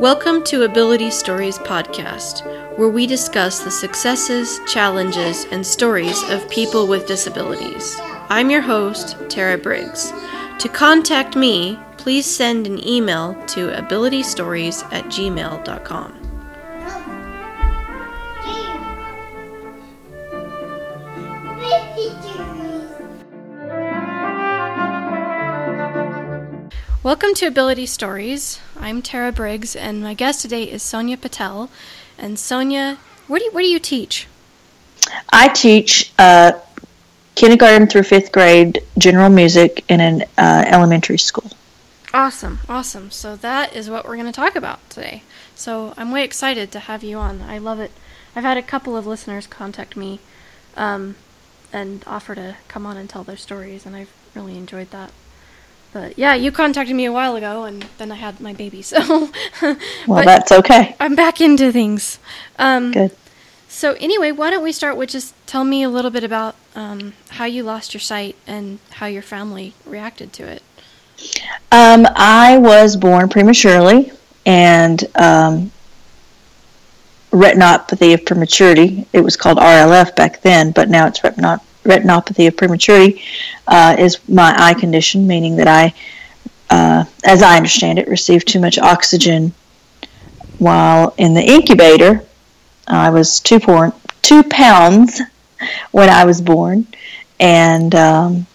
Welcome to Ability Stories Podcast, where we discuss the successes, challenges, and stories of people with disabilities. I'm your host, Tara Briggs. To contact me, please send an email to abilitystories at gmail.com. Welcome to Ability Stories. I'm Tara Briggs, and my guest today is Sonia Patel. And Sonia, what do you, what do you teach? I teach uh, kindergarten through fifth grade general music in an uh, elementary school. Awesome, awesome. So that is what we're going to talk about today. So I'm way excited to have you on. I love it. I've had a couple of listeners contact me um, and offer to come on and tell their stories, and I've really enjoyed that. But yeah, you contacted me a while ago, and then I had my baby. So, well, that's okay. I'm back into things. Um, Good. So anyway, why don't we start with just tell me a little bit about um, how you lost your sight and how your family reacted to it. Um, I was born prematurely and um, retinopathy of prematurity. It was called RLF back then, but now it's retinopathy retinopathy of prematurity uh, is my eye condition, meaning that I, uh, as I understand it, received too much oxygen while in the incubator. I was two, por- two pounds when I was born, and um,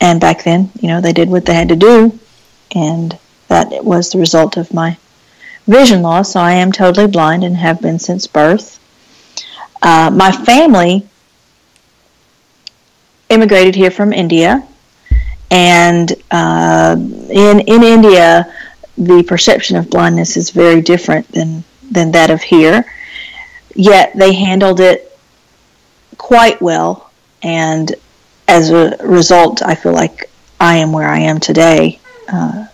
and back then, you know, they did what they had to do, and that was the result of my vision loss. So I am totally blind and have been since birth. Uh, my family immigrated here from India, and uh, in in India, the perception of blindness is very different than than that of here. Yet they handled it quite well, and as a result, I feel like I am where I am today, uh,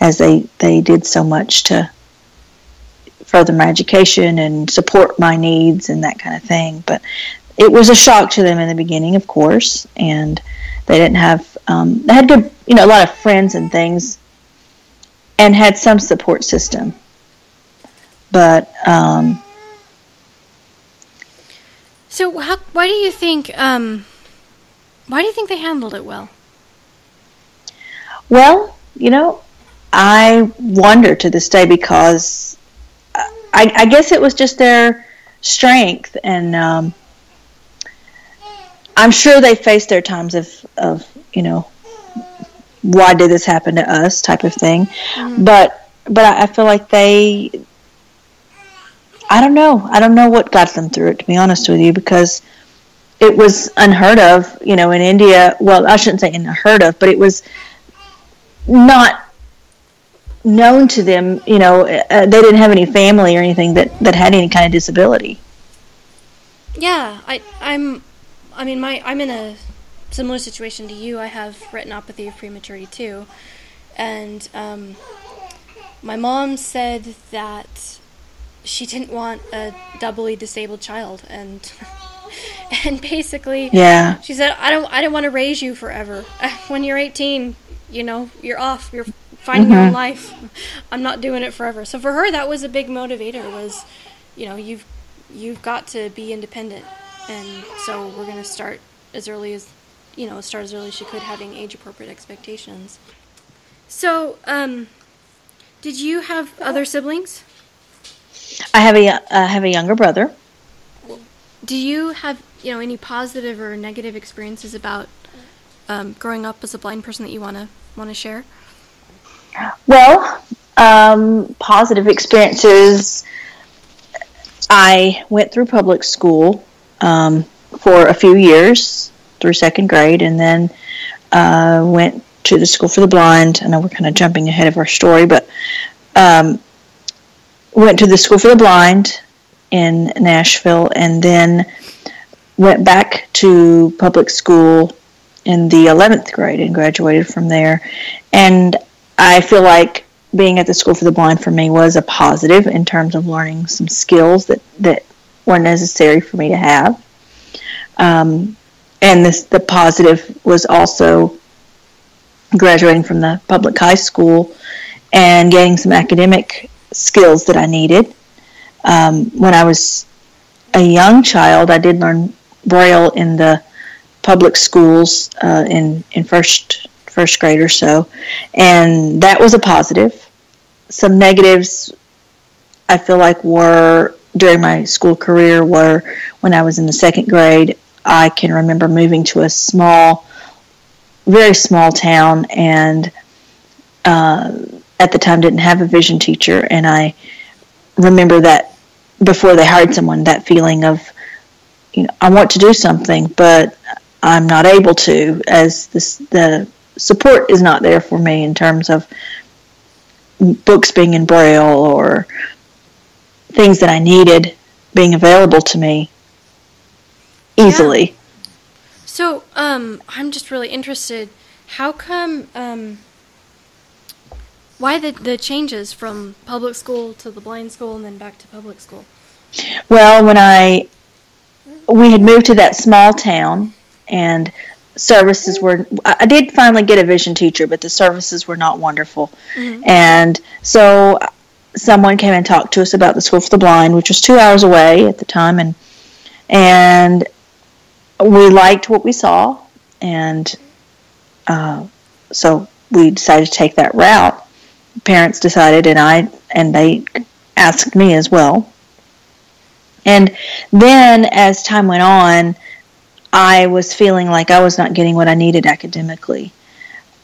as they they did so much to further my education and support my needs and that kind of thing. But it was a shock to them in the beginning, of course, and they didn't have um, they had good, you know, a lot of friends and things, and had some support system. But um, so, how, why do you think? Um, why do you think they handled it well? Well, you know, I wonder to this day because I, I guess it was just their strength and. Um, I'm sure they faced their times of, of you know, why did this happen to us type of thing. Mm-hmm. But but I, I feel like they I don't know. I don't know what got them through it to be honest with you because it was unheard of, you know, in India. Well, I shouldn't say unheard of, but it was not known to them. You know, uh, they didn't have any family or anything that that had any kind of disability. Yeah, I I'm I mean, my I'm in a similar situation to you. I have retinopathy of prematurity too, and um, my mom said that she didn't want a doubly disabled child, and and basically, yeah, she said, I don't I don't want to raise you forever. when you're 18, you know, you're off. You're finding mm-hmm. your own life. I'm not doing it forever. So for her, that was a big motivator. Was you know you've you've got to be independent and so we're going to start as early as you know start as early as she could having age appropriate expectations. So um, did you have other siblings? I have a uh, have a younger brother. Do you have you know any positive or negative experiences about um, growing up as a blind person that you want to want to share? Well um, positive experiences i went through public school um, for a few years through second grade, and then uh, went to the School for the Blind. I know we're kind of jumping ahead of our story, but um, went to the School for the Blind in Nashville, and then went back to public school in the 11th grade and graduated from there. And I feel like being at the School for the Blind for me was a positive in terms of learning some skills that, that were necessary for me to have. Um, and this, the positive was also graduating from the public high school and getting some academic skills that I needed. Um, when I was a young child, I did learn Braille in the public schools uh, in in first first grade or so, and that was a positive. Some negatives, I feel like, were during my school career were when I was in the second grade. I can remember moving to a small, very small town, and uh, at the time didn't have a vision teacher, and I remember that before they hired someone, that feeling of, you know, I want to do something, but I'm not able to, as this, the support is not there for me in terms of books being in braille or things that I needed being available to me easily. Yeah. So, um, I'm just really interested. How come, um, why the, the changes from public school to the blind school and then back to public school? Well, when I, we had moved to that small town and services were i did finally get a vision teacher but the services were not wonderful mm-hmm. and so someone came and talked to us about the School for the Blind, which was two hours away at the time, and and we liked what we saw, and uh, so we decided to take that route. Parents decided, and I and they asked me as well. And then, as time went on, I was feeling like I was not getting what I needed academically.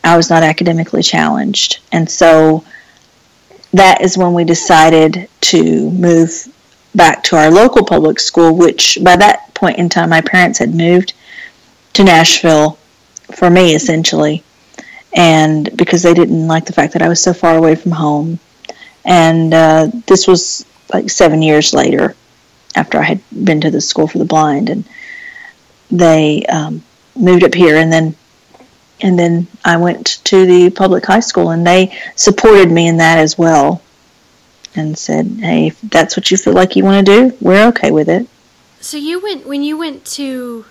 I was not academically challenged, and so that is when we decided to move back to our local public school, which by that point in time, my parents had moved to Nashville for me, essentially. And because they didn't like the fact that I was so far away from home. And uh, this was like seven years later after I had been to the school for the blind. And they um, moved up here. And then and then I went to the public high school, and they supported me in that as well, and said, "Hey, if that's what you feel like you want to do, we're okay with it." So you went when you went to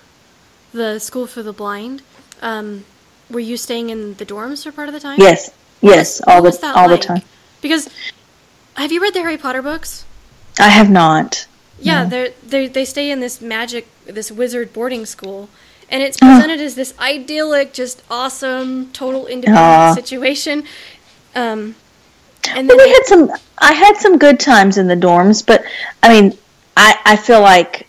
the school for the blind. Um, were you staying in the dorms for part of the time? Yes, yes, all the all like? the time. Because have you read the Harry Potter books? I have not. Yeah, no. they they stay in this magic, this wizard boarding school, and it's presented as this idyllic, just awesome, total independent situation. Um, and then we had some. I had some good times in the dorms, but I mean, I I feel like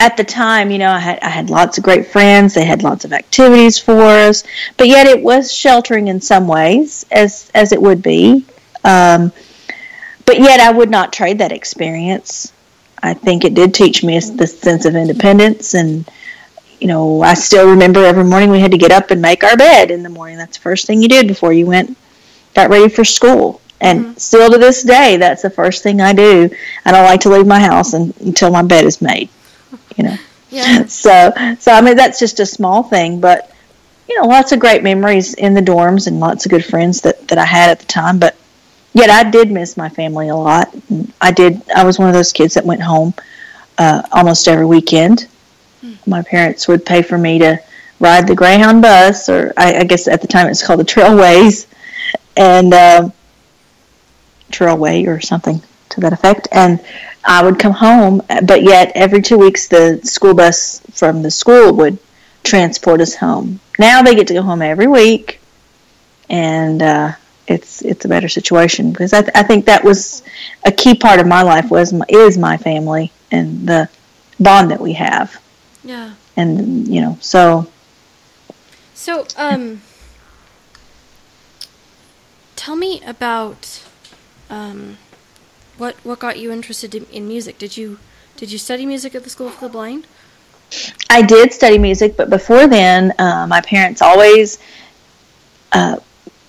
at the time, you know, I had I had lots of great friends. They had lots of activities for us, but yet it was sheltering in some ways, as as it would be. Um, but yet, I would not trade that experience. I think it did teach me the sense of independence and you know, I still remember every morning we had to get up and make our bed in the morning. That's the first thing you did before you went, got ready for school. And mm-hmm. still to this day, that's the first thing I do. I don't like to leave my house until my bed is made. You know. Yeah. So, so I mean, that's just a small thing, but you know, lots of great memories in the dorms and lots of good friends that that I had at the time. But yet, I did miss my family a lot. I did. I was one of those kids that went home uh, almost every weekend my parents would pay for me to ride the Greyhound bus, or I, I guess at the time it's called the Trailways, and uh, Trailway or something to that effect. And I would come home, but yet every two weeks the school bus from the school would transport us home. Now they get to go home every week, and uh, it's it's a better situation because I, th- I think that was a key part of my life was my, is my family and the bond that we have. Yeah. And you know, so. So, um, tell me about, um, what what got you interested in, in music? Did you did you study music at the School for the Blind? I did study music, but before then, uh, my parents always. Uh,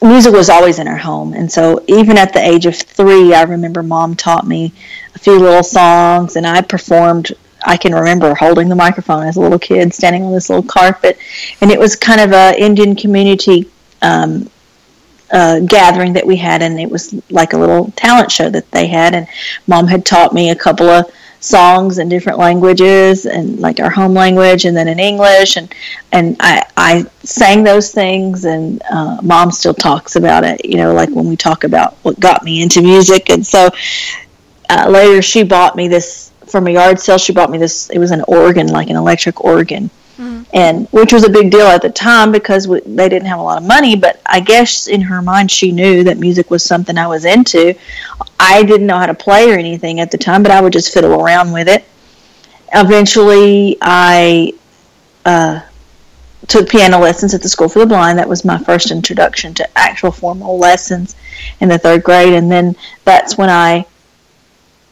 music was always in our home, and so even at the age of three, I remember mom taught me a few little songs, and I performed I can remember holding the microphone as a little kid, standing on this little carpet, and it was kind of a Indian community um, uh, gathering that we had, and it was like a little talent show that they had. And mom had taught me a couple of songs in different languages and like our home language and then in English and and I I sang those things and uh, mom still talks about it you know like when we talk about what got me into music and so uh, later she bought me this from a yard sale she bought me this it was an organ like an electric organ. Mm-hmm. and which was a big deal at the time because we, they didn't have a lot of money but i guess in her mind she knew that music was something i was into. I didn't know how to play or anything at the time but i would just fiddle around with it. Eventually i uh, took piano lessons at the school for the blind. That was my first introduction to actual formal lessons in the third grade. And then that's when i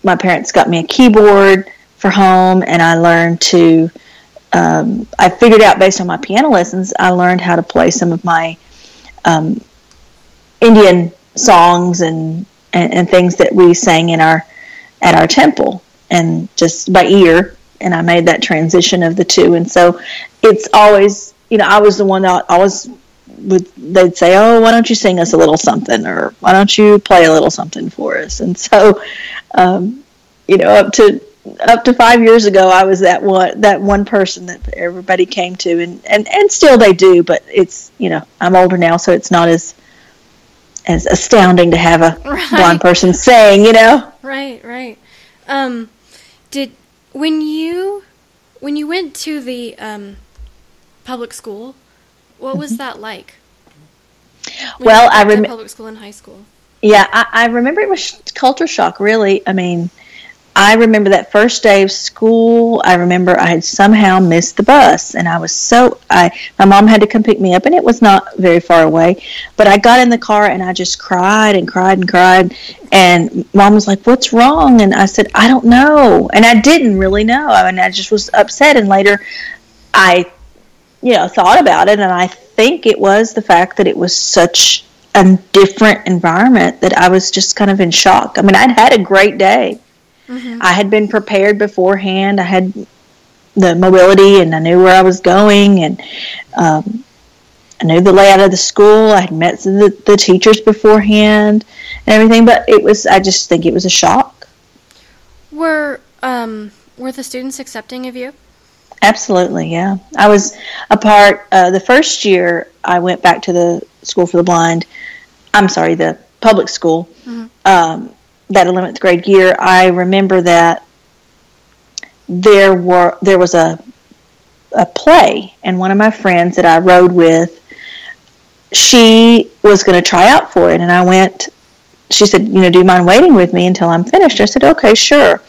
my parents got me a keyboard for home and i learned to um, I figured out based on my piano lessons, I learned how to play some of my um, Indian songs and, and, and things that we sang in our at our temple, and just by ear. And I made that transition of the two, and so it's always you know I was the one that always would they'd say, "Oh, why don't you sing us a little something?" or "Why don't you play a little something for us?" And so, um, you know, up to up to five years ago, I was that one that one person that everybody came to, and and and still they do. But it's you know I'm older now, so it's not as as astounding to have a right. blind person saying, you know. Right, right. Um, did when you when you went to the um, public school, what was that like? When well, I remember public school and high school. Yeah, I, I remember it was culture shock. Really, I mean I remember that first day of school. I remember I had somehow missed the bus, and I was so I my mom had to come pick me up, and it was not very far away. But I got in the car and I just cried and cried and cried, and mom was like, "What's wrong?" And I said, "I don't know," and I didn't really know. I mean, I just was upset, and later, I, you know, thought about it, and I think it was the fact that it was such a different environment that I was just kind of in shock. I mean, I'd had a great day Mm-hmm. I had been prepared beforehand. I had the mobility and I knew where I was going and um, I knew the layout of the school. I had met the, the teachers beforehand and everything, but it was, I just think it was a shock. Were, um, were the students accepting of you? Absolutely, yeah. I was a part, uh, the first year I went back to the school for the blind, I'm sorry, the public school. Mm-hmm. Um, that 11th grade year, I remember that there were there was a a play, and one of my friends that I rode with, she was going to try out for it, and I went. She said, "You know, do you mind waiting with me until I'm finished?" I said, "Okay, sure."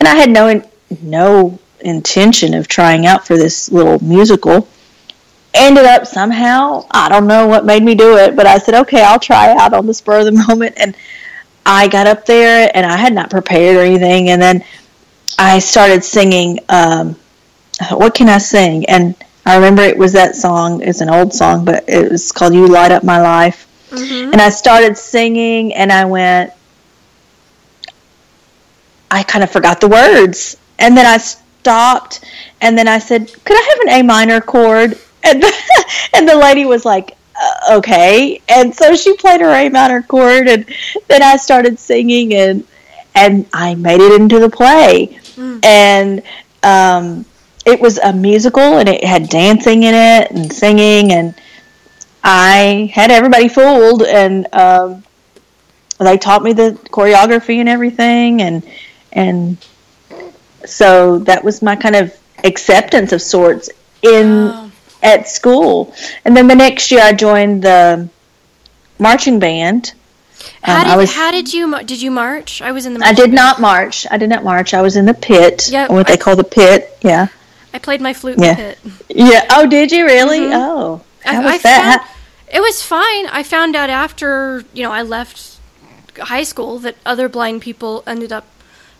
And I had no no intention of trying out for this little musical. Ended up somehow, I don't know what made me do it, but I said, "Okay, I'll try out on the spur of the moment." And I got up there and I had not prepared or anything, and then I started singing. Um, what can I sing? And I remember it was that song. It's an old song, but it was called "You Light Up My Life." Mm-hmm. And I started singing, and I went. I kind of forgot the words, and then I stopped, and then I said, "Could I have an A minor chord?" And the, and the lady was like, uh, okay. And so she played her A minor chord, and then I started singing, and and I made it into the play, mm. and um, it was a musical, and it had dancing in it and singing, and I had everybody fooled, and um, they taught me the choreography and everything, and and so that was my kind of acceptance of sorts in at school. And then the next year, I joined the marching band. How, um, did, was, how did you did you march? I was in the. I did band. not march. I did not march. I was in the pit. Yeah, what I, they call the pit. Yeah. I played my flute yeah. pit. Yeah. Oh, did you really? Mm-hmm. Oh, how I, was I that? Found, it was fine. I found out after you know I left high school that other blind people ended up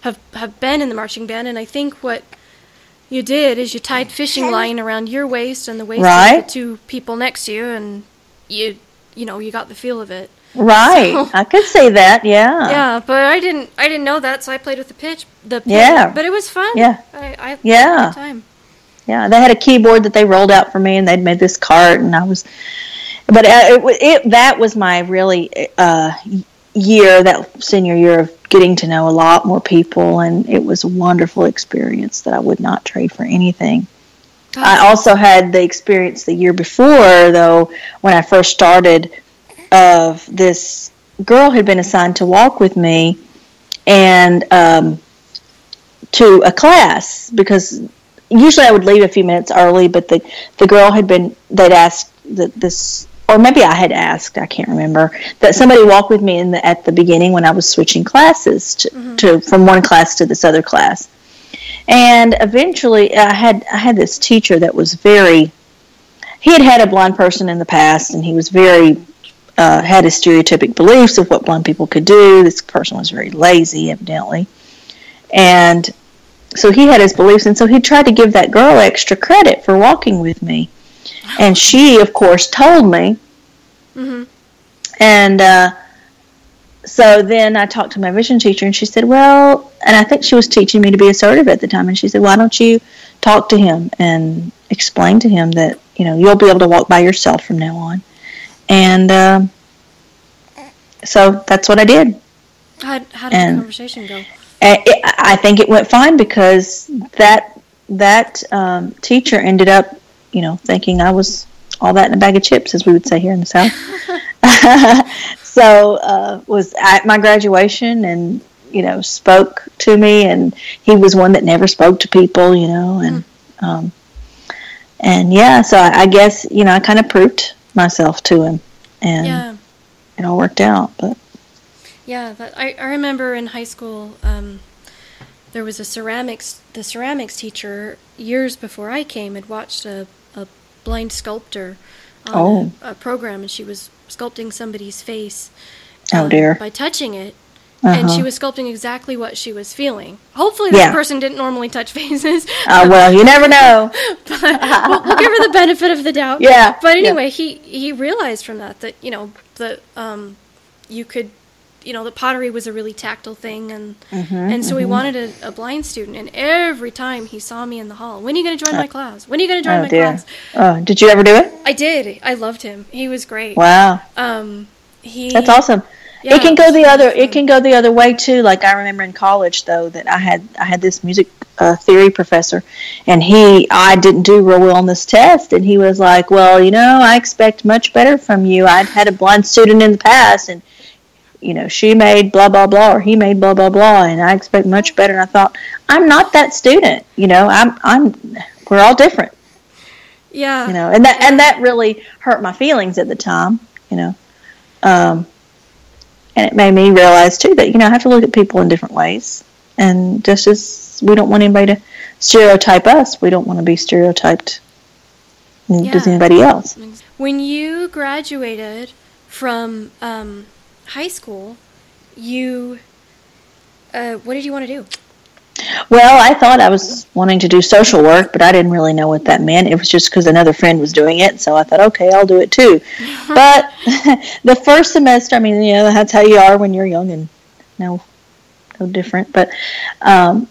have have been in the marching band, and I think what you did is you tied fishing line around your waist and the waist right. of the two people next to you, and you you know you got the feel of it. Right, so, I could say that. Yeah. Yeah, but I didn't I didn't know that, so I played with the pitch. The yeah, but it was fun. Yeah, I, I yeah. time. Yeah, they had a keyboard that they rolled out for me, and they'd made this cart, and I was. But uh, it, it that was my really uh, year, that senior year of getting to know a lot more people, and it was a wonderful experience that I would not trade for anything. I also had the experience the year before, though, when I first started, of this girl had been assigned to walk with me, and um, to a class because usually I would leave a few minutes early, but the the girl had been they'd asked that this or maybe I had asked, I can't remember, that somebody walk with me in the, at the beginning when I was switching classes to, mm-hmm. to from one class to this other class. And eventually I had I had this teacher that was very he had had a blind person in the past and he was very uh, had his stereotypic beliefs of what blind people could do. This person was very lazy, evidently. And so he had his beliefs, and so he tried to give that girl extra credit for walking with me. And she, of course, told me. Mm-hmm. And uh, so then I talked to my vision teacher, and she said, Well, and I think she was teaching me to be assertive at the time. And she said, Why don't you talk to him and explain to him that, you know, you'll be able to walk by yourself from now on? And uh, so that's what I did. How, how did and, the conversation go? It, I think it went fine because that that um, teacher ended up, you know, thinking I was all that in a bag of chips, as we would say here in the South. so uh, was at my graduation and you know spoke to me, and he was one that never spoke to people, you know, and mm. um, and yeah, so I, I, guess you know I kind of proved myself to him, and yeah. it all worked out, but. Yeah, that, I, I remember in high school, um, there was a ceramics, the ceramics teacher years before I came had watched a, a blind sculptor on oh. a, a, program, and she was sculpting somebody's face. Um, oh dear! By touching it, uh-huh. and she uh-huh. was sculpting exactly what she was feeling. Hopefully, that yeah. person didn't normally touch faces. Uh, well, you never know. but we'll, we'll, give her the benefit of the doubt. Yeah. But anyway, yeah. he he realized from that that you know that um, you could you know, the pottery was a really tactile thing, and mm-hmm, and so mm-hmm. he wanted a, a, blind student. And every time he saw me in the hall, when are you going to join my class? When are you going to join oh, my dear. class? Oh, did you ever do it? I did. I loved him. He was great. Wow. Um, he. That's awesome. Yeah, it can go the other. It can go the other way too. Like I remember in college, though, that I had I had this music uh, theory professor, and he I didn't do real well on this test, and he was like, "Well, you know, I expect much better from you. I'd had a blind student in the past, and you know, she made blah blah blah or he made blah blah blah, and I expect much better. And I thought, I'm not that student. You know, I'm I'm we're all different. Yeah. You know, and that and that really hurt my feelings at the time. You know, um, and it made me realize too that you know I have to look at people in different ways, and just as we don't want anybody to stereotype us, we don't want to be stereotyped. Yeah. Does anybody else? When you graduated from um, high school, you uh, what did you want to do? Well, I thought I was wanting to do social work, but I didn't really know what that meant. It was just because another friend was doing it, so I thought, okay, I'll do it too. but the first semester, I mean, you know, that's how you are when you're young and no, no different. But um,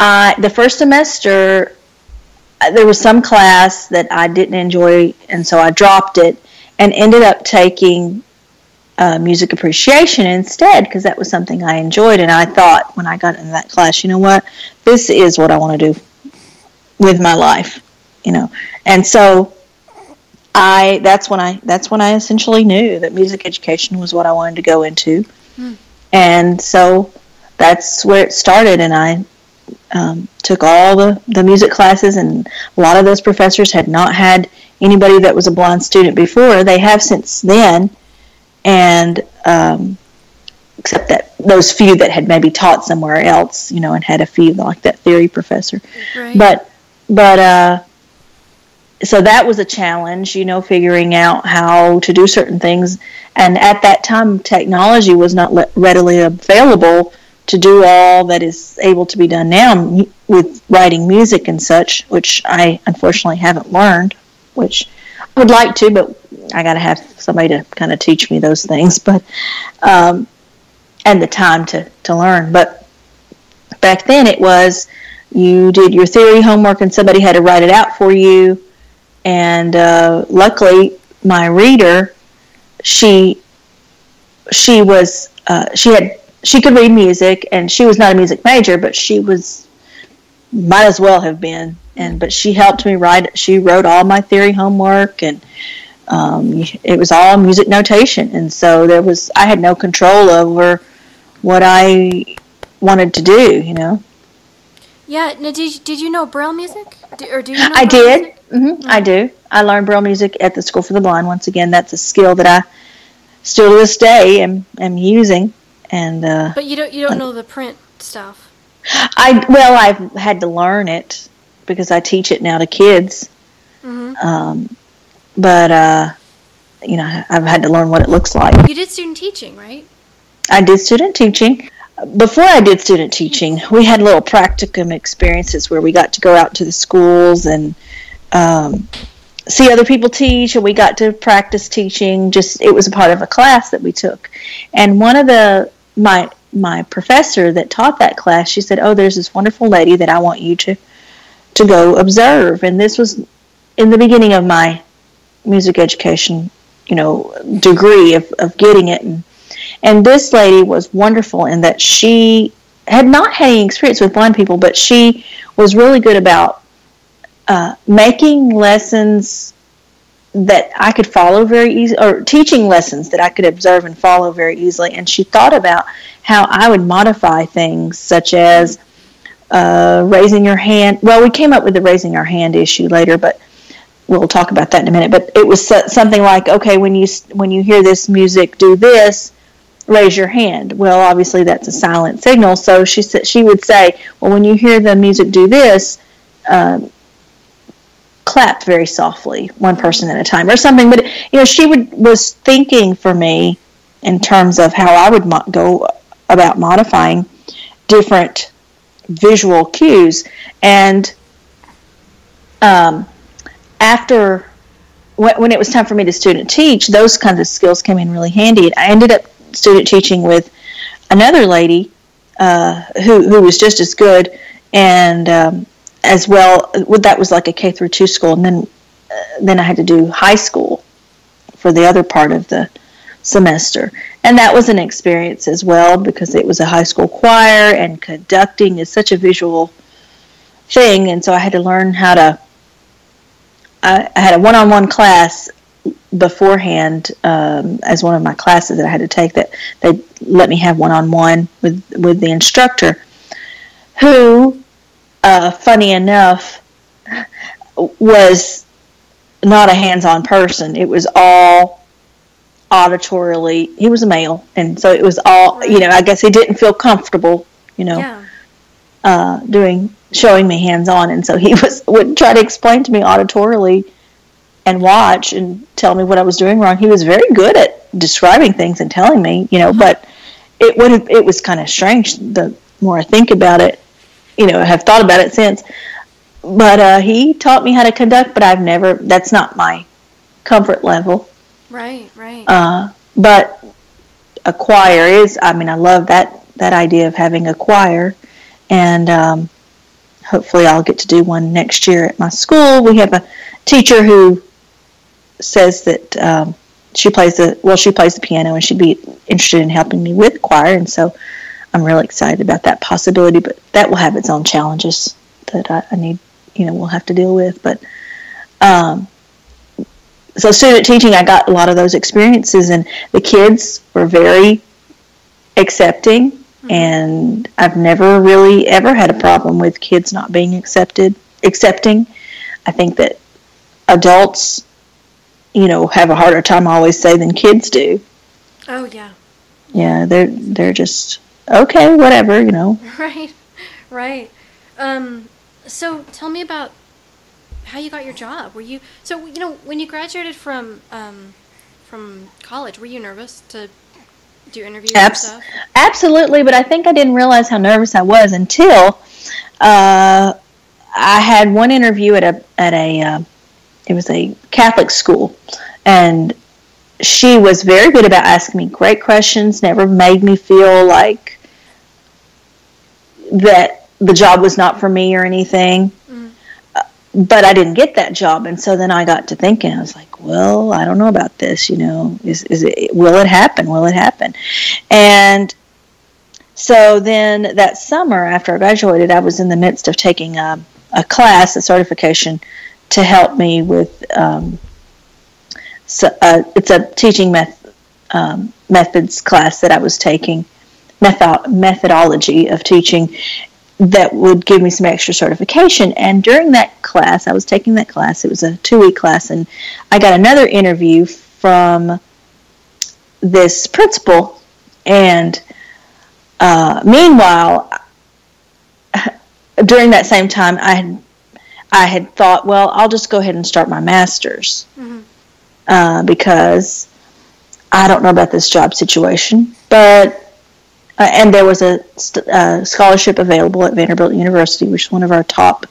I, the first semester, uh, there was some class that I didn't enjoy, and so I dropped it and ended up taking uh, music appreciation instead because that was something I enjoyed. And I thought when I got into that class, you know what, this is what I want to do with my life, you know. And so I that's when I that's when I essentially knew that music education was what I wanted to go into. Hmm. And so that's where it started. And I um, took all the, the music classes, and a lot of those professors had not had anybody that was a blind student before. They have since then and um, except that those few that had maybe taught somewhere else, you know, and had a few like that theory professor. Right. But but uh, so that was a challenge, you know, figuring out how to do certain things. And at that time, technology was not le- readily available to do all that is able to be done now with writing music and such, which I unfortunately haven't learned, which I would like to, but I got to have somebody to kind of teach me those things, but um, and the time to to learn. But back then, it was you did your theory homework, and somebody had to write it out for you. And uh, luckily, my reader, she she was uh, she had she could read music, and she was not a music major, but she was might as well have been. And but she helped me write. She wrote all my theory homework, and um, it was all music notation. And so there was I had no control over what I wanted to do. You know. Yeah. Now, did did you know Braille music, or do you? Know I did. Mm-hmm. Mm-hmm. I do. I learned Braille music at the School for the Blind. Once again, that's a skill that I still to this day am am using. And uh, but you don't you don't know the print stuff. I well, I've had to learn it because I teach it now to kids. Mm-hmm. Um, but uh, you know, I've had to learn what it looks like. You did student teaching, right? I did student teaching. Before I did student teaching, we had little practicum experiences where we got to go out to the schools and um, see other people teach, and we got to practice teaching. Just it was a part of a class that we took, and one of the my my professor that taught that class, she said, "Oh, there's this wonderful lady that I want you to to go observe." And this was in the beginning of my music education, you know, degree of, of getting it. And, and this lady was wonderful in that she had not had any experience with blind people, but she was really good about uh, making lessons that I could follow very easily, or teaching lessons that I could observe and follow very easily. And she thought about how I would modify things, such as uh, raising your hand. Well, we came up with the raising our hand issue later, but we'll talk about that in a minute. But it was something like, okay, when you when you hear this music, do this. Raise your hand. Well, obviously that's a silent signal. So she said she would say, well, when you hear the music, do this. Um, clapped very softly, one person at a time, or something. But you know, she would was thinking for me in terms of how I would mo- go about modifying different visual cues, and um, after when, when it was time for me to student teach, those kinds of skills came in really handy. And I ended up student teaching with another lady uh, who who was just as good, and um, as well. That was like a K through two school, and then uh, then I had to do high school for the other part of the semester, and that was an experience as well because it was a high school choir, and conducting is such a visual thing, and so I had to learn how to. I, had a one-on-one class beforehand um, as one of my classes that I had to take that they let me have one-on-one with with the instructor who uh, funny enough, was not a hands-on person. It was all auditorily. He was a male, and so it was all. You know, I guess he didn't feel comfortable. You know, yeah. Uh, doing showing me hands-on, and so he was would try to explain to me auditorily and watch and tell me what I was doing wrong. He was very good at describing things and telling me. You know, but it would have. It was kind of strange. The more I think about it, you know I have thought about it since. But uh, he taught me how to conduct, but I've never. That's not my comfort level. Right, right. Uh, but a choir is. I mean, I love that that idea of having a choir, and um, hopefully, I'll get to do one next year at my school. We have a teacher who says that um, she plays the well, she plays the piano, and she'd be interested in helping me with choir, and so I'm really excited about that possibility, but that will have its own challenges that I, I need, you know, we'll have to deal with. But um, so student teaching, I got a lot of those experiences, and the kids were very accepting, mm-hmm. and I've never really ever had a problem with kids not being accepted, accepting. I think that adults, you know, have a harder time, I always say, than kids do. Oh yeah. Yeah, they're they're just okay, whatever, you know. Right, right. Um, so tell me about how you got your job. Were you so you know when you graduated from um, from college? Were you nervous to do interviews Abs- and stuff? Absolutely, but I think I didn't realize how nervous I was until uh, I had one interview at a at a uh, it was a Catholic school, and she was very good about asking me great questions, never made me feel like that the job was not for me or anything. But I didn't get that job. And so then I got to thinking, I was like, well, I don't know about this, you know, is, is it, will it happen? Will it happen? And so then that summer after I graduated, I was in the midst of taking a, a class, a certification, to help me with. Um, so, uh, it's a teaching meth- um, methods class that I was taking, method- methodology of teaching, that would give me some extra certification. And during that class, I was taking that class. It was a two week class, and I got another interview from this principal. And uh, meanwhile, during that same time, I had I had thought, well, I'll just go ahead and start my master's mm-hmm. uh, because I don't know about this job situation, but uh, and there was a, st- uh, scholarship available at Vanderbilt University, which is one of our top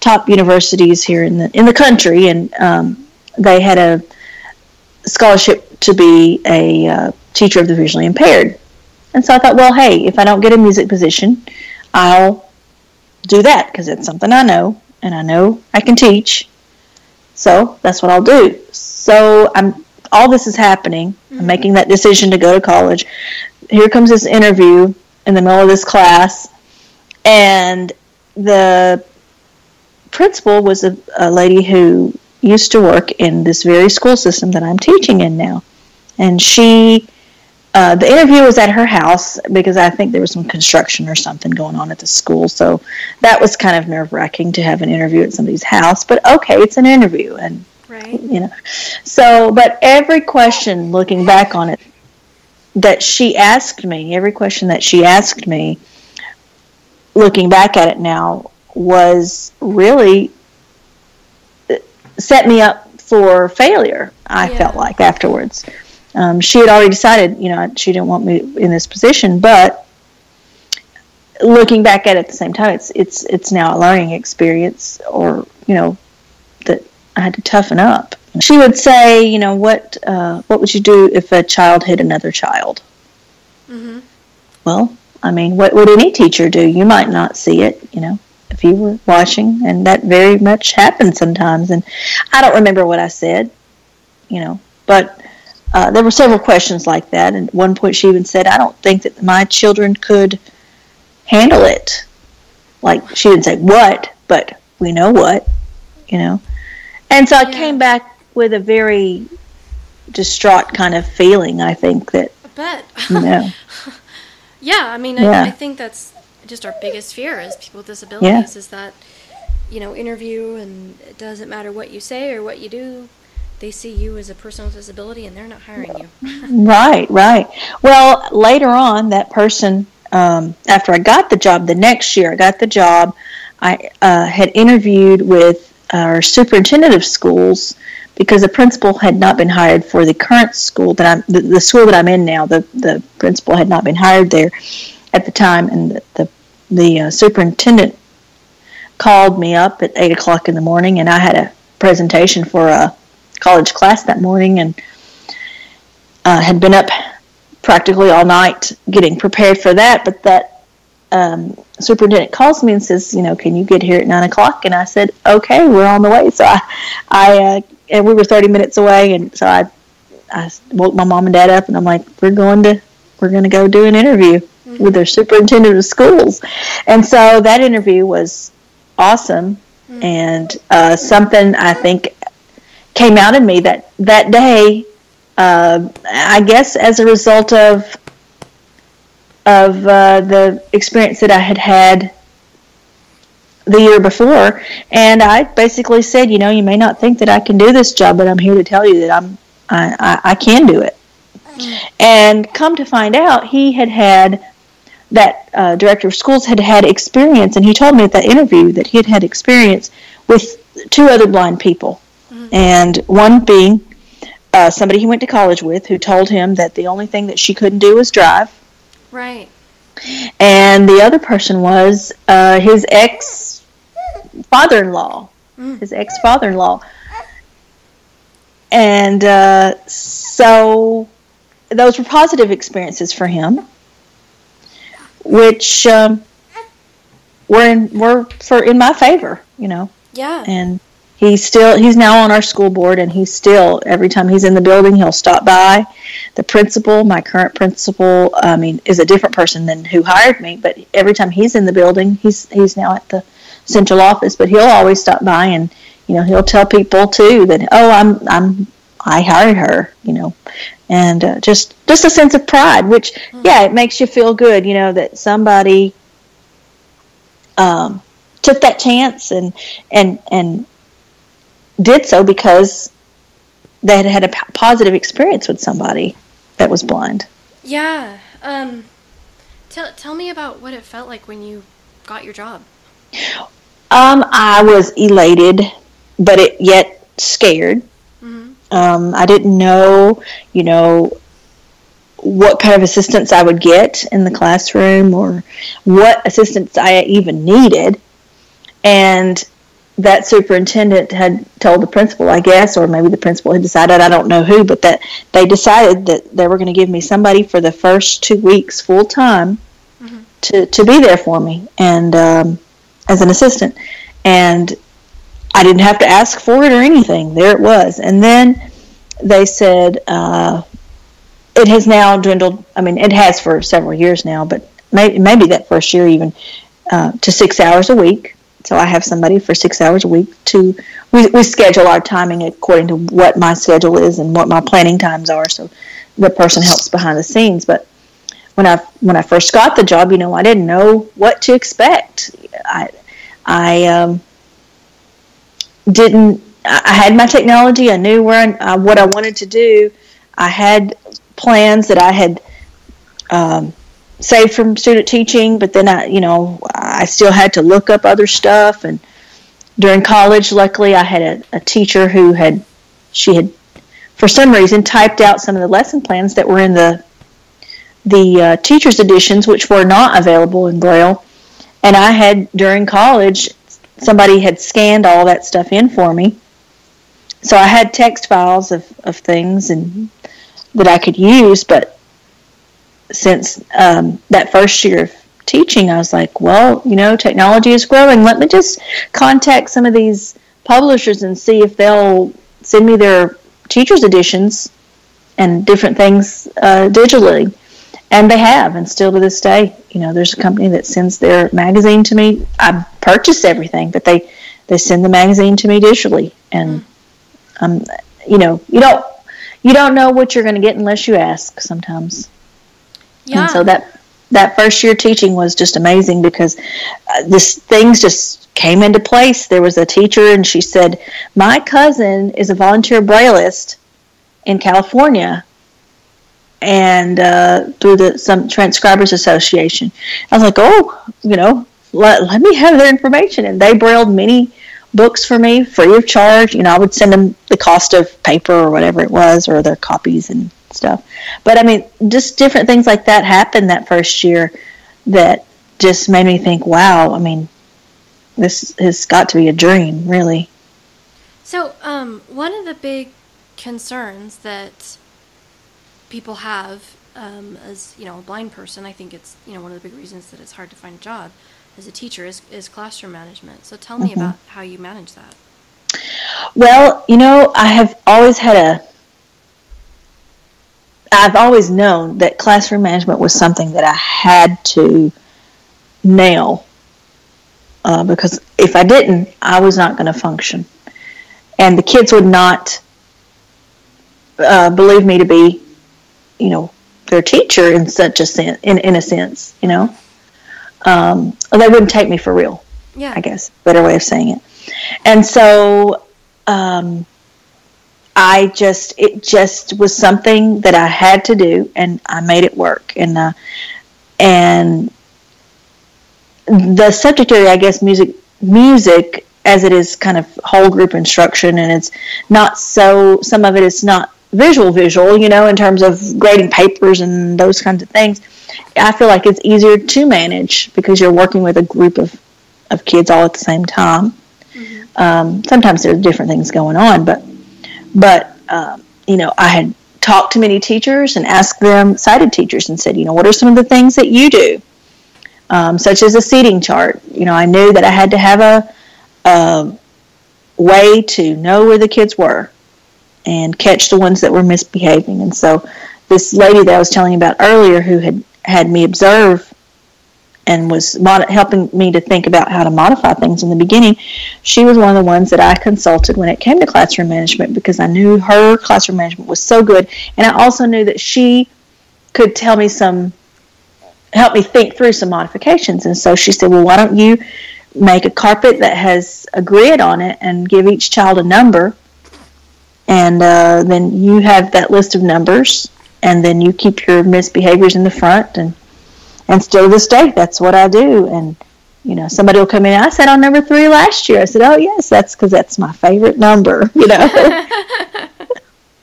top universities here in the in the country, and um, they had a scholarship to be a uh, teacher of the visually impaired. And so I thought, well, hey, if I don't get a music position, I'll do that because it's something I know and I know I can teach. So that's what I'll do. So I'm all this is happening. I'm mm-hmm. making that decision to go to college here comes this interview in the middle of this class, and the principal was a, a lady who used to work in this very school system that I'm teaching in now. And she, uh, the interview was at her house because I think there was some construction or something going on at the school. So that was kind of nerve wracking to have an interview at somebody's house. But okay, it's an interview. And, right. you know, so, but every question looking back on it that she asked me, every question that she asked me, looking back at it now, was really uh, set me up for failure. I yeah. felt like afterwards. Um, she had already decided, you know, she didn't want me in this position, but looking back at it at the same time, it's it's it's now a learning experience, or you know, that I had to toughen up. She would say, you know, what uh, what would you do if a child hit another child? Mm-hmm. Well, I mean, what would any teacher do? You might not see it, you know, if you were watching, and that very much happens sometimes. And I don't remember what I said, you know, but uh, there were several questions like that. And at one point, she even said, "I don't think that my children could handle it." Like she didn't say what, but we know what, you know. And so I yeah. came back with a very distraught kind of feeling. I think that. I bet. You know, yeah, I mean, yeah. I, I, think that's just our biggest fear as people with disabilities yeah. is that you know interview and it doesn't matter what you say or what you do. They see you as a person with disability and they're not hiring you. right, right. Well, later on, that person, um, after I got the job, the next year I got the job, I uh, had interviewed with our superintendent of schools because the principal had not been hired for the current school that I'm the, the school that I'm in now. The the principal had not been hired there at the time, and the the, the uh, superintendent called me up at eight o'clock in the morning, and I had a presentation for a college class that morning, and uh, had been up practically all night getting prepared for that. But that um, superintendent calls me and says, you know, can you get here at nine o'clock? And I said, okay, we're on the way. So I, I, uh, and we were 30 minutes away. And so I, I woke my mom and dad up and I'm like, we're going to, we're going to go do an interview mm-hmm. with their superintendent of schools. And so that interview was awesome. Mm-hmm. And, uh, something I think came out in me that, that day, uh, I guess as a result of of uh, the experience that I had had the year before, and I basically said, you know, you may not think that I can do this job, but I'm here to tell you that I'm I, I, I can do it. And come to find out, he had had that uh, director of schools had had experience, and he told me at that interview that he had had experience with two other blind people, mm-hmm. and one being uh, somebody he went to college with, who told him that the only thing that she couldn't do was drive, Right. And the other person was uh, his ex father in law, mm. his ex father in law. And uh, so those were positive experiences for him, which um, were in, were for in my favor, you know. Yeah. And he's still he's now on our school board and he's still every time he's in the building he'll stop by the principal my current principal i mean is a different person than who hired me but every time he's in the building he's he's now at the central office but he'll always stop by and you know he'll tell people too that oh i'm i'm i hired her you know and uh, just just a sense of pride which yeah it makes you feel good you know that somebody um, took that chance and and and did so because they had had a p- positive experience with somebody that was blind. Yeah. Um, tell tell me about what it felt like when you got your job. Um, I was elated, but it, yet scared. Mm-hmm. Um, I didn't know, you know, what kind of assistance I would get in the classroom or what assistance I even needed. And that superintendent had told the principal, I guess, or maybe the principal had decided, I don't know who, but that they decided that they were going to give me somebody for the first two weeks full time mm-hmm. to, to be there for me and um, as an assistant. And I didn't have to ask for it or anything. There it was. And then they said, uh, it has now dwindled. I mean, it has for several years now, but maybe, maybe that first year even uh, to six hours a week so I have somebody for six hours a week to we, we schedule our timing according to what my schedule is and what my planning times are. So the person helps behind the scenes. But when I when I first got the job, you know, I didn't know what to expect. I I um, didn't. I had my technology. I knew where I, uh, what I wanted to do. I had plans that I had um, saved from student teaching, but then I, you know, I still had to look up other stuff. And during college, luckily, I had a, a teacher who had, she had, for some reason, typed out some of the lesson plans that were in the the uh, teachers editions, which were not available in Braille. And I had during college, somebody had scanned all that stuff in for me. So I had text files of, of things and that I could use, but since um, that first year of teaching, I was like, well, you know, technology is growing. Let me just contact some of these publishers and see if they'll send me their teachers' editions and different things uh, digitally. And they have, and still to this day, you know, there's a company that sends their magazine to me. I purchase everything, but they they send the magazine to me digitally, and um, you know, you don't you don't know what you're going to get unless you ask. Sometimes. Yeah. And so that that first year teaching was just amazing because uh, this things just came into place. There was a teacher, and she said, "My cousin is a volunteer brailleist in California, and uh, through the some transcribers association." I was like, "Oh, you know, let let me have their information." And they brailled many books for me free of charge. You know, I would send them the cost of paper or whatever it was, or their copies and stuff. But I mean, just different things like that happened that first year that just made me think, wow, I mean, this has got to be a dream, really. So, um, one of the big concerns that people have um, as you know a blind person, I think it's you know one of the big reasons that it's hard to find a job as a teacher is, is classroom management. So tell me mm-hmm. about how you manage that. Well, you know, I have always had a I've always known that classroom management was something that I had to nail uh, because if I didn't, I was not going to function, and the kids would not uh, believe me to be, you know, their teacher in such a sense, in in a sense, you know, um, they wouldn't take me for real. Yeah, I guess better way of saying it, and so. Um, I just it just was something that I had to do, and I made it work. And uh, and the subject area, I guess, music music as it is kind of whole group instruction, and it's not so. Some of it is not visual visual, you know, in terms of grading papers and those kinds of things. I feel like it's easier to manage because you're working with a group of of kids all at the same time. Mm-hmm. Um, sometimes there's different things going on, but but, um, you know, I had talked to many teachers and asked them, sighted teachers, and said, you know, what are some of the things that you do? Um, such as a seating chart. You know, I knew that I had to have a, a way to know where the kids were and catch the ones that were misbehaving. And so, this lady that I was telling you about earlier, who had had me observe and was mod- helping me to think about how to modify things in the beginning, she was one of the ones that I consulted when it came to classroom management because I knew her classroom management was so good, and I also knew that she could tell me some, help me think through some modifications. And so she said, "Well, why don't you make a carpet that has a grid on it and give each child a number, and uh, then you have that list of numbers." And then you keep your misbehaviors in the front, and and still this day, that's what I do. And you know, somebody will come in. I said on number three last year. I said, "Oh yes, that's because that's my favorite number." You know,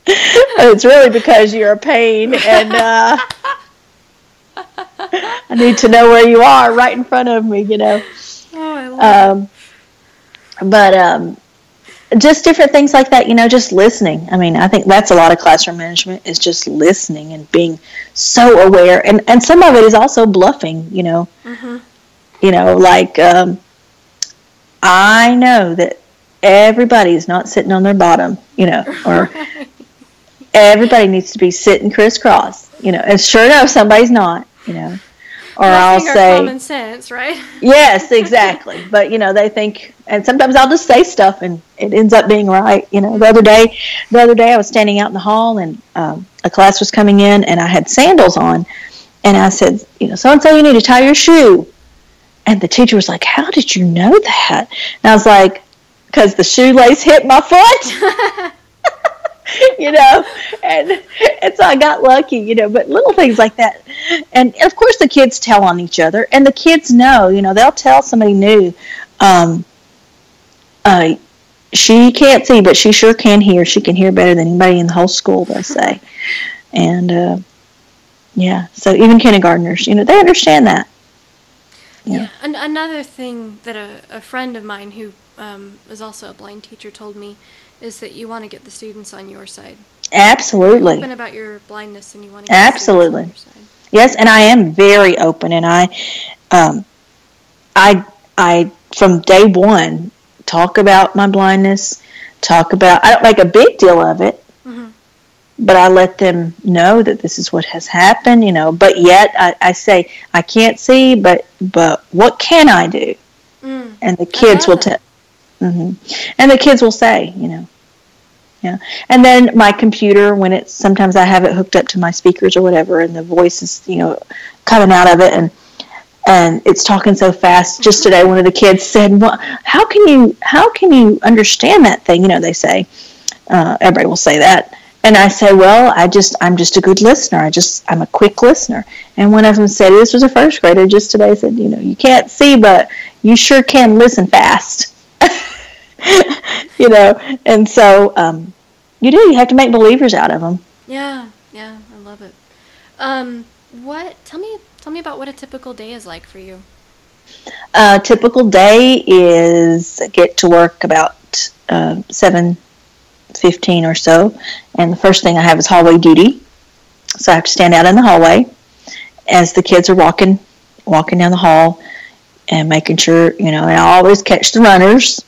it's really because you're a pain, and uh, I need to know where you are right in front of me. You know. Oh, I love um, But um, just different things like that. You know, just listening. I mean, I think that's a lot of classroom management is just listening and being so aware. And and some of it is also bluffing. You know. Mm-hmm. You know, like um, I know that everybody's not sitting on their bottom. You know, or everybody needs to be sitting crisscross. You know, and sure enough, somebody's not. You know. Or I'll say, common sense, right? Yes, exactly. but you know, they think, and sometimes I'll just say stuff, and it ends up being right. You know, the other day, the other day I was standing out in the hall, and um, a class was coming in, and I had sandals on, and I said, you know, so and so, you need to tie your shoe. And the teacher was like, "How did you know that?" And I was like, "Because the shoelace hit my foot." you know, and and so I got lucky, you know. But little things like that, and of course the kids tell on each other, and the kids know, you know, they'll tell somebody new. Um, uh, she can't see, but she sure can hear. She can hear better than anybody in the whole school. They say, and uh, yeah, so even kindergartners, you know, they understand that. Yeah. Yeah. An- another thing that a, a friend of mine who um, is also a blind teacher told me is that you want to get the students on your side. Absolutely. Open about your blindness and you want to get Absolutely. the students on your side. Yes, and I am very open, and I, um, I, I from day one talk about my blindness. Talk about I don't make a big deal of it, Mhm. but I let them know that this is what has happened. You know, but yet I, I say I can't see, but but what can I do? Mm. And the kids will tell, hmm and the kids will say, you know. Yeah, and then my computer when it's sometimes I have it hooked up to my speakers or whatever, and the voice is you know coming out of it, and and it's talking so fast. Just today, one of the kids said, "Well, how can you how can you understand that thing?" You know, they say uh, everybody will say that, and I say, "Well, I just I'm just a good listener. I just I'm a quick listener." And one of them said, "This was a first grader just today." Said, "You know, you can't see, but you sure can listen fast." you know, and so um, you do. You have to make believers out of them. Yeah, yeah, I love it. Um, what? Tell me, tell me about what a typical day is like for you. A typical day is get to work about uh, seven fifteen or so, and the first thing I have is hallway duty. So I have to stand out in the hallway as the kids are walking walking down the hall and making sure you know. And I always catch the runners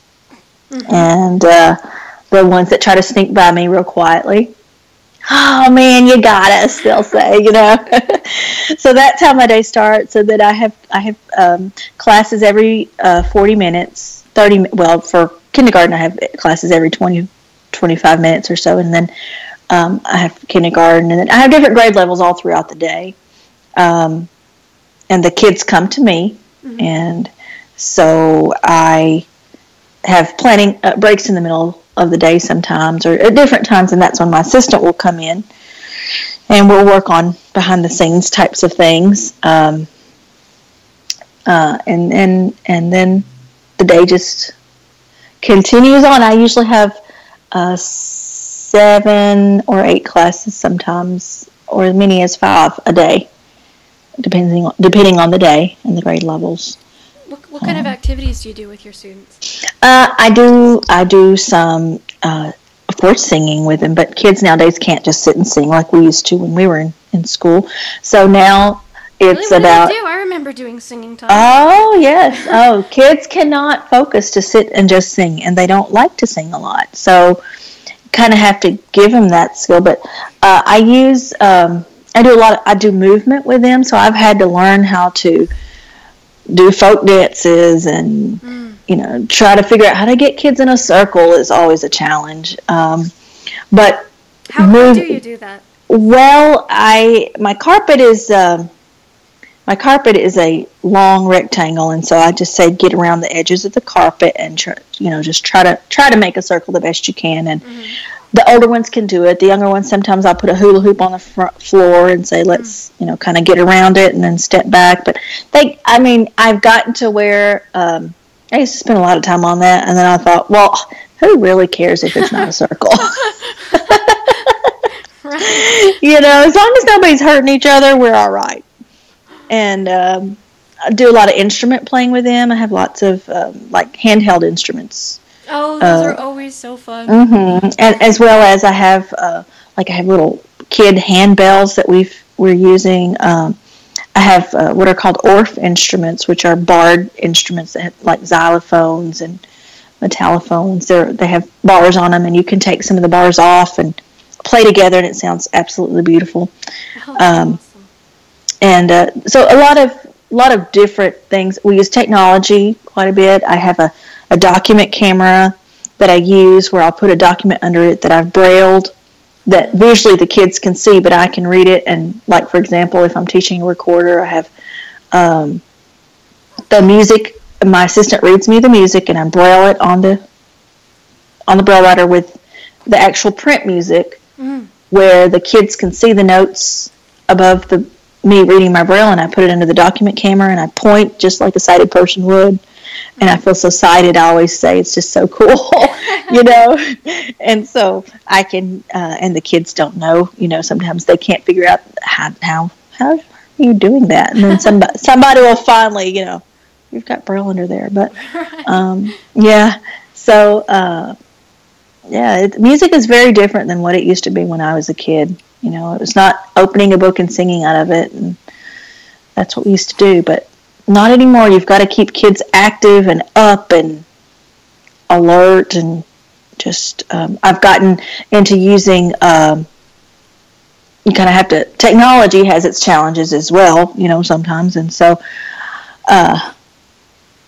and uh, the ones that try to sneak by me real quietly. Oh man, you got us. They'll say, you know. so that's how my day starts. So that I have I have um, classes every uh, forty minutes, thirty. Well, for kindergarten, I have classes every 20, 25 minutes or so, and then um, I have kindergarten, and then I have different grade levels all throughout the day. Um, and the kids come to me, and so I have planning uh, breaks in the middle of the day sometimes or at different times and that's when my assistant will come in and we'll work on behind the scenes types of things um, uh, and and and then the day just continues on. I usually have uh, seven or eight classes sometimes or as many as five a day depending on, depending on the day and the grade levels What, what kind of activities do you do with your students? Uh, I do. I do some, uh, of course, singing with them. But kids nowadays can't just sit and sing like we used to when we were in, in school. So now it's really, about do? I remember remember doing singing time. Oh yes. Oh, kids cannot focus to sit and just sing, and they don't like to sing a lot. So, kind of have to give them that skill. But uh, I use um, I do a lot. Of, I do movement with them, so I've had to learn how to do folk dances and mm. you know try to figure out how to get kids in a circle is always a challenge. Um, but how, move, do you do that? Well, I my carpet is. Um, my carpet is a long rectangle, and so I just say get around the edges of the carpet and try, you know just try to try to make a circle the best you can. And mm-hmm. The older ones can do it. The younger ones sometimes I put a hula hoop on the front floor and say let's mm-hmm. you know kind of get around it and then step back. But they, I mean, I've gotten to where um, I used to spend a lot of time on that, and then I thought, well, who really cares if it's not a circle? right. You know, as long as nobody's hurting each other, we're all right and um, I do a lot of instrument playing with them. I have lots of um, like handheld instruments. Oh, those uh, are always so fun. Mm-hmm. And as well as I have uh, like I have little kid handbells that we've we're using. Um, I have uh, what are called Orff instruments, which are barred instruments that have like xylophones and metallophones. They they have bars on them, and you can take some of the bars off and play together, and it sounds absolutely beautiful. Oh, um, awesome and uh, so a lot of a lot of different things. We use technology quite a bit. I have a, a document camera that I use where I'll put a document under it that I've brailled that visually the kids can see, but I can read it. And like for example, if I'm teaching a recorder, I have um, the music. My assistant reads me the music, and I braille it on the on the braille writer with the actual print music, mm. where the kids can see the notes above the me reading my braille and I put it into the document camera and I point just like a sighted person would. And I feel so sighted. I always say it's just so cool, you know. And so I can, uh, and the kids don't know, you know. Sometimes they can't figure out how how how are you doing that. And then somebody somebody will finally, you know, you've got braille under there. But um, yeah, so uh, yeah, it, music is very different than what it used to be when I was a kid. You know, it was not opening a book and singing out of it, and that's what we used to do. But not anymore. You've got to keep kids active and up and alert, and just um, I've gotten into using. Um, you kind of have to. Technology has its challenges as well, you know, sometimes, and so. Uh,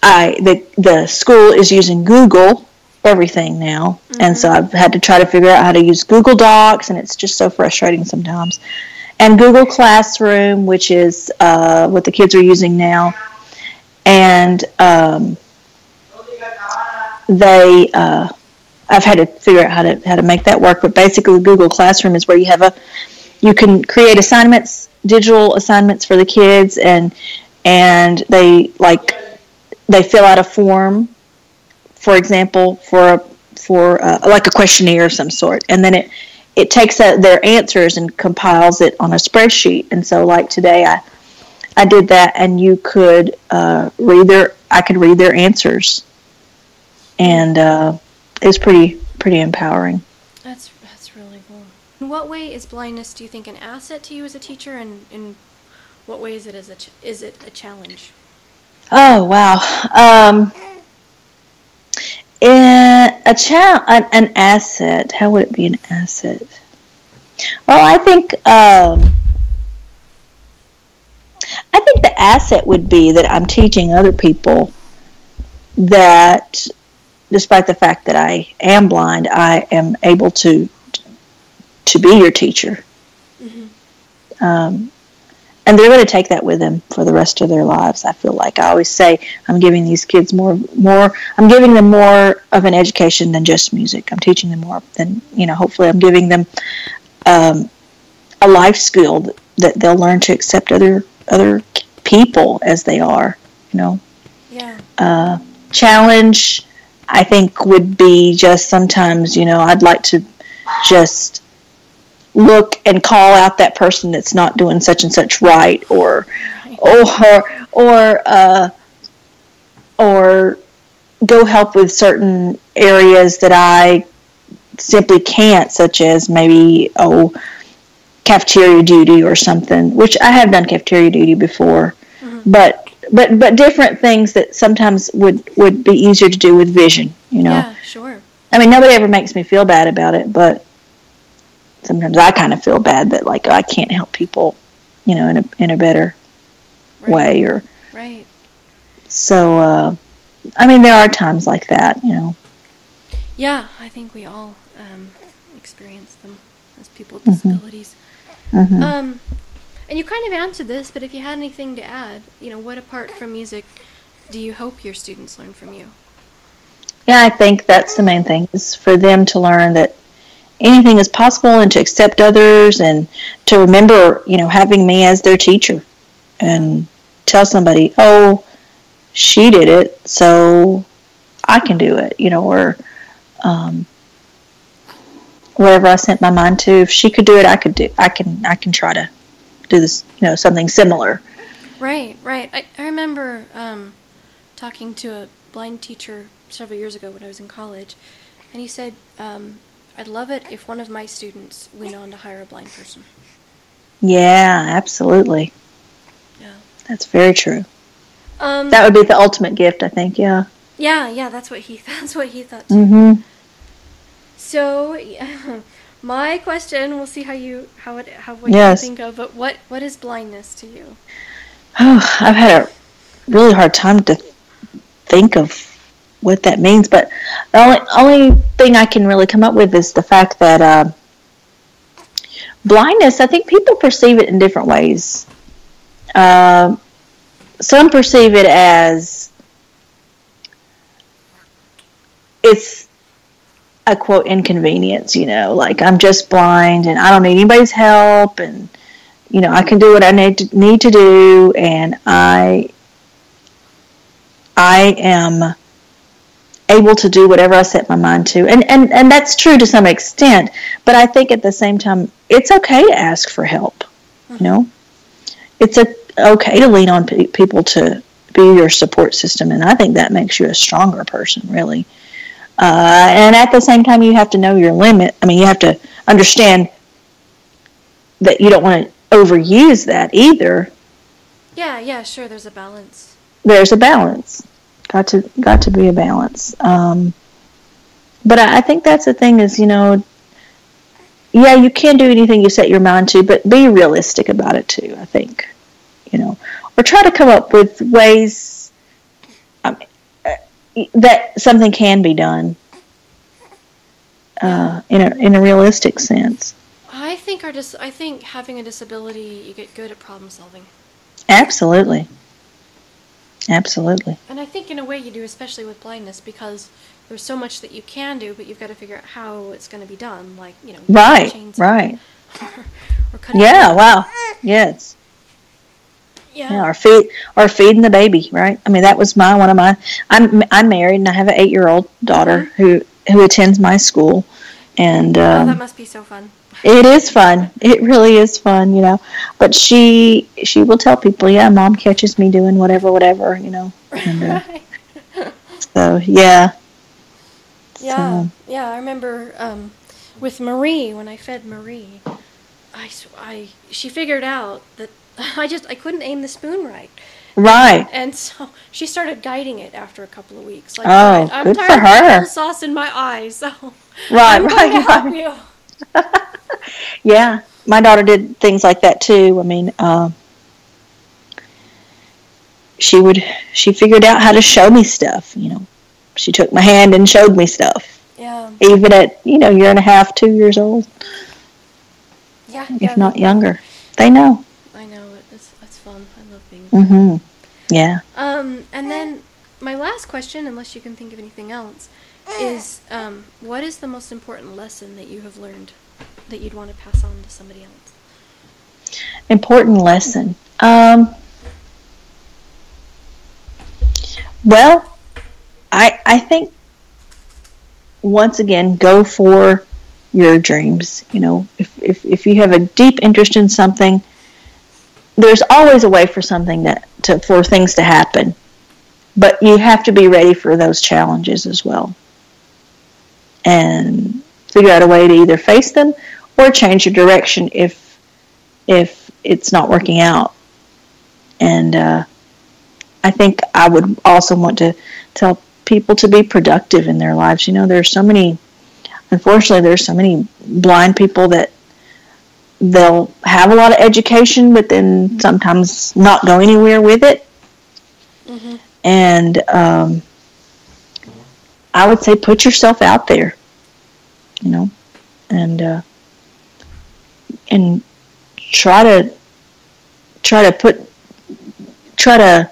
I the the school is using Google everything now. Mm-hmm. And so I've had to try to figure out how to use Google Docs, and it's just so frustrating sometimes. And Google Classroom, which is uh, what the kids are using now. And um, they, uh, I've had to figure out how to how to make that work. But basically, Google Classroom is where you have a, you can create assignments, digital assignments for the kids, and and they like they fill out a form for example, for a, for a, uh, like a questionnaire of some sort, and then it it takes a, their answers and compiles it on a spreadsheet. And so, like today, I I did that, and you could uh, read their I could read their answers, and uh, it's pretty pretty empowering. That's that's really cool. In what way is blindness, do you think, an asset to you as a teacher, and in what way is it as a ch- is it a challenge? Oh wow. Um, in a child, an, an, asset. How would it be an asset? Well, I think um, I think the asset would be that I'm teaching other people that, despite the fact that I am blind, I am able to to be your teacher. Mm-hmm. Um, and they're going to take that with them for the rest of their lives. I feel like I always say I'm giving these kids more, more. I'm giving them more of an education than just music. I'm teaching them more than you know. Hopefully, I'm giving them um, a life skill that they'll learn to accept other other people as they are. You know. Yeah. Uh, challenge, I think, would be just sometimes. You know, I'd like to just look and call out that person that's not doing such and such right or or or uh, or go help with certain areas that I simply can't, such as maybe oh cafeteria duty or something, which I have done cafeteria duty before, mm-hmm. but but but different things that sometimes would would be easier to do with vision. You know. Yeah, sure. I mean, nobody ever makes me feel bad about it, but sometimes I kind of feel bad that like I can't help people, you know, in a in a better Right. way or Right. so. Uh, I mean, there are times like that, you know. Yeah, I think we all um, experience them as people with Mm-hmm. disabilities. Mhm. Um, and you kind of answered this, but if you had anything to add, you know, what apart from music do you hope your students learn from you? Yeah, I think that's the main thing is for them to learn that anything is possible and to accept others and to remember, you know, having me as their teacher and tell somebody, oh, she did it, so I can do it, you know, or um, whatever I sent my mind to. If she could do it, I could do. I can. I can try to do this, you know, something similar. Right, right. I, I remember um, talking to a blind teacher several years ago when I was in college, and he said, um, I'd love it if one of my students went on to hire a blind person. Yeah, absolutely. Yeah. That's very true. Um, That would be the ultimate gift, I think. Yeah. yeah, yeah, that's what he that's what he thought too. Mm-hmm. So, yeah, my question, we'll see how you how it how what Yes. you think of, but what what is blindness to you? Oh, I've had a really hard time to think of what that means, but the only only thing I can really come up with is the fact that uh, blindness. I think people perceive it in different ways. Uh, some perceive it as it's a quote inconvenience. You know, like I'm just blind and I don't need anybody's help and you know, I can do what I need to, need to do, and I I am able to do whatever I set my mind to, and and and that's true to some extent. But I think at the same time, it's okay to ask for help. You know, it's a, okay to lean on pe- people to be your support system, and I think that makes you a stronger person, really. Uh, and at the same time, you have to know your limit. I mean, you have to understand that you don't want to overuse that either. Yeah, yeah, sure. There's a balance. There's a balance. Got to got to be a balance. Um, but I, I think that's the thing is you know, yeah, you can do anything you set your mind to, but be realistic about it too. I think, you know, or try to come up with ways um, uh, that something can be done uh, in a in a realistic sense. I think our dis- I think having a disability, you get good at problem solving, Absolutely. Absolutely. and I think in a way you do, especially with blindness, because there's so much that you can do, but you've got to figure out how it's going to be done. Like you know, Right. Right. or cutting Yeah. wood. Wow. Yes. yeah, Yeah, or feed or feeding the baby, right? I mean, that was my one of my. I'm I'm married and I have an eight year old daughter who who attends my school, and Oh, that um, must be so fun. It is fun. It really is fun, you know. But she she will tell people, yeah, mom catches me doing whatever, whatever, you know. And, uh, so yeah, Yeah, So- yeah. I remember um, with Marie when I fed Marie, I, I she figured out that I just I couldn't aim the spoon right, right. and so she started guiding it after a couple of weeks. Like, Oh, I'm good for tired of her." apple sauce in my eyes, so Right, I'm right, going to help right. you. Yeah, my daughter did things like that too. I mean, um, she would she figured out how to show me stuff. You know, she took my hand and showed me stuff, Yeah, even at you know year and a half, two years old, yeah. if yeah, not they- younger. They know. I know it's it's fun. I love being. Mm-hmm. Yeah. Um, and then my last question, unless you can think of anything else, is um, what is the most important lesson that you have learned that you'd want to pass on to somebody else? important lesson. Um, well, I I think once again go for your dreams. You know, if if if you have a deep interest in something, there's always a way for something that to for things to happen. But you have to be ready for those challenges as well. And figure out a way to either face them or change your direction if if it's not working out. And uh, I think I would also want to tell people to be productive in their lives. You know, there's so many, unfortunately, there's so many blind people that they'll have a lot of education, but then sometimes not go anywhere with it. Mm-hmm. And um, I would say put yourself out there, you know, and uh, and try to try to put try to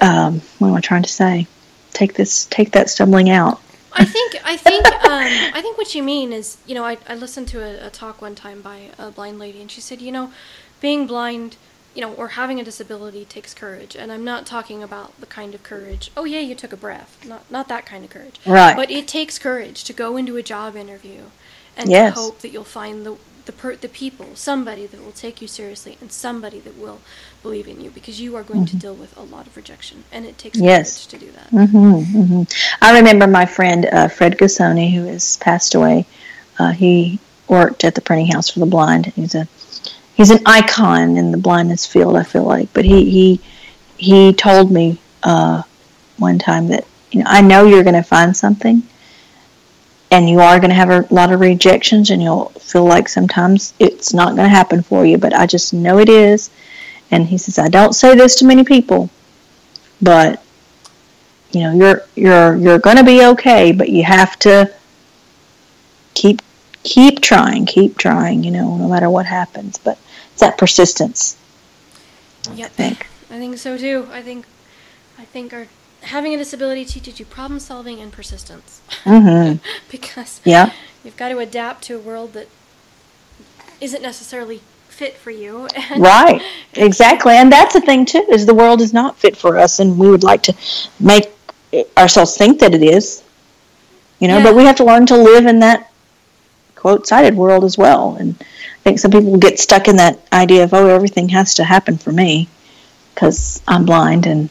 um, what am I trying to say? Take this, take that stumbling out. I think, I think, um, I think what you mean is, you know, I, I listened to a, a talk one time by a blind lady, and she said, you know, being blind, you know, or having a disability takes courage, and I'm not talking about the kind of courage. Oh yeah, you took a breath. Not not that kind of courage. Right. But it takes courage to go into a job interview, and yes. to hope that you'll find the the per- the people, somebody that will take you seriously, and somebody that will believe in you, because you are going mm-hmm. to deal with a lot of rejection, and it takes yes. courage to do that. Mm-hmm, mm-hmm. I remember my friend uh, Fred Gissoni, who has passed away. Uh, he worked at the printing house for the blind. He's a he's an icon in the blindness field. I feel like, but he he he told me uh, one time that you know I know you're going to find something and you are going to have a lot of rejections and you'll feel like sometimes it's not going to happen for you but i just know it is and he says i don't say this to many people but you know you're you're you're going to be okay but you have to keep keep trying keep trying you know no matter what happens but it's that persistence yep. i think i think so too i think i think our having a disability teaches you problem solving and persistence. Mm-hmm. because yeah. you've got to adapt to a world that isn't necessarily fit for you. right. Exactly. And that's the thing too, is the world is not fit for us and we would like to make ourselves think that it is. You know, yeah. but we have to learn to live in that quote sighted world as well. And I think some people get stuck in that idea of, oh, everything has to happen for me because I'm blind and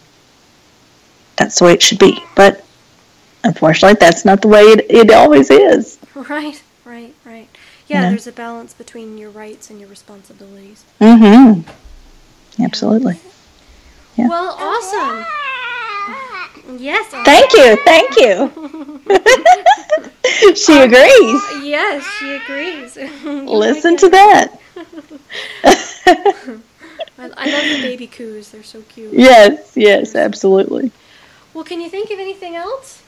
that's the way it should be. But unfortunately, that's not the way it, it always is. Right, right, right. Yeah, yeah, there's a balance between your rights and your responsibilities. Mm-hmm. Absolutely. Yeah. Well, awesome. Yes. Thank you. Thank you. she agrees. Yes, she agrees. Listen to that. I, I love the baby coos. They're so cute. Yes, yes, absolutely. Well, can you think of anything else?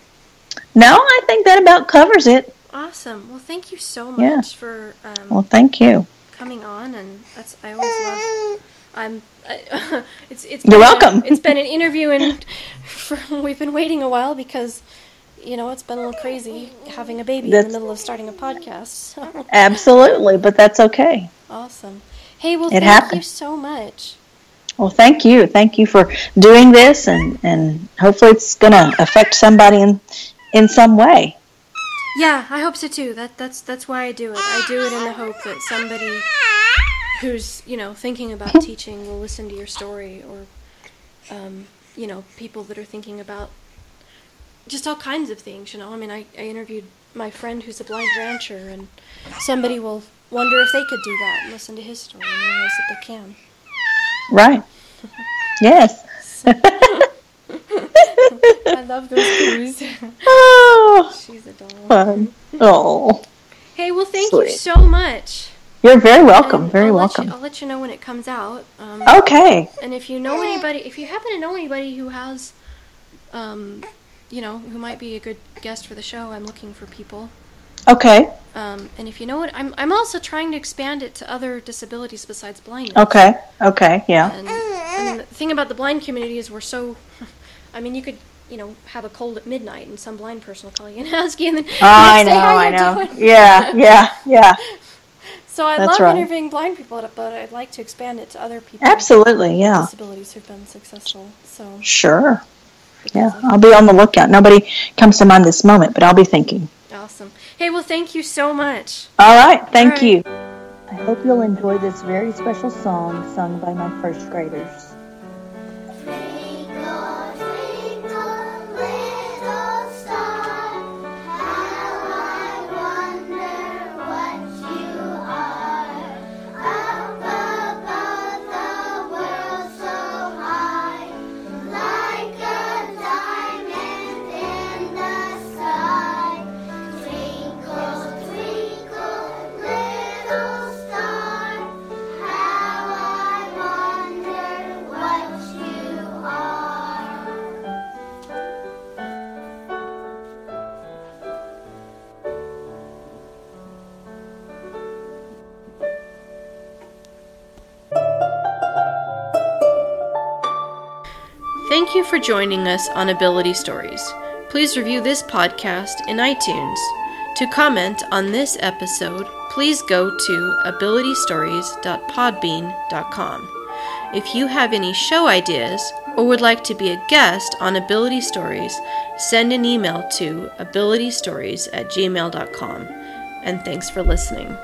No, I think that about covers it. Awesome. Well, thank you so much yeah. for. Um, well, thank you. Coming on, and that's I always love. I'm. It's it's. You're welcome. A, it's been an interview, and for, we've been waiting a while because, you know, it's been a little crazy having a baby that's, in the middle of starting a podcast. So. Absolutely, but that's okay. Awesome. Hey, well, it thank happened. you so much. Well, thank you. Thank you for doing this, and, and hopefully it's going to affect somebody in, in some way. Yeah, I hope so too. That that's that's why I do it. I do it in the hope that somebody who's you know thinking about teaching will listen to your story, or um, you know people that are thinking about just all kinds of things. You know, I mean, I, I interviewed my friend who's a blind rancher, and somebody will wonder if they could do that and listen to his story and realize that they can. Right. Yes. I love those clues. Oh, she's a doll. Fun. Oh. Hey, well, thank Sweet. you so much. You're very welcome. Very I'll welcome. Let you, I'll let you know when it comes out. Um, okay. And if you know anybody, if you happen to know anybody who has, um, you know, who might be a good guest for the show, I'm looking for people. Okay. Um, and if you know what, I'm I'm also trying to expand it to other disabilities besides blindness. Okay. Okay. Yeah. And, and the thing about the blind community is we're so. I mean, you could you know have a cold at midnight, and some blind person will call you and ask you, and then oh, I know, I know. Doing. Yeah, yeah, yeah. So I That's love right. interviewing blind people, but I'd like to expand it to other people. Absolutely, yeah. Disabilities who've been successful. So sure. Yeah, I'll be on the lookout. Nobody comes to mind this moment, but I'll be thinking. Awesome. Hey, well, thank you so much. All right. Thank All right. you. I hope you'll enjoy this very special song sung by my first graders. For joining us on Ability Stories. Please review this podcast in iTunes. To comment on this episode, please go to abilitystories.podbean.com. If you have any show ideas or would like to be a guest on Ability Stories, send an email to abilitystories at gmail.com. And thanks for listening.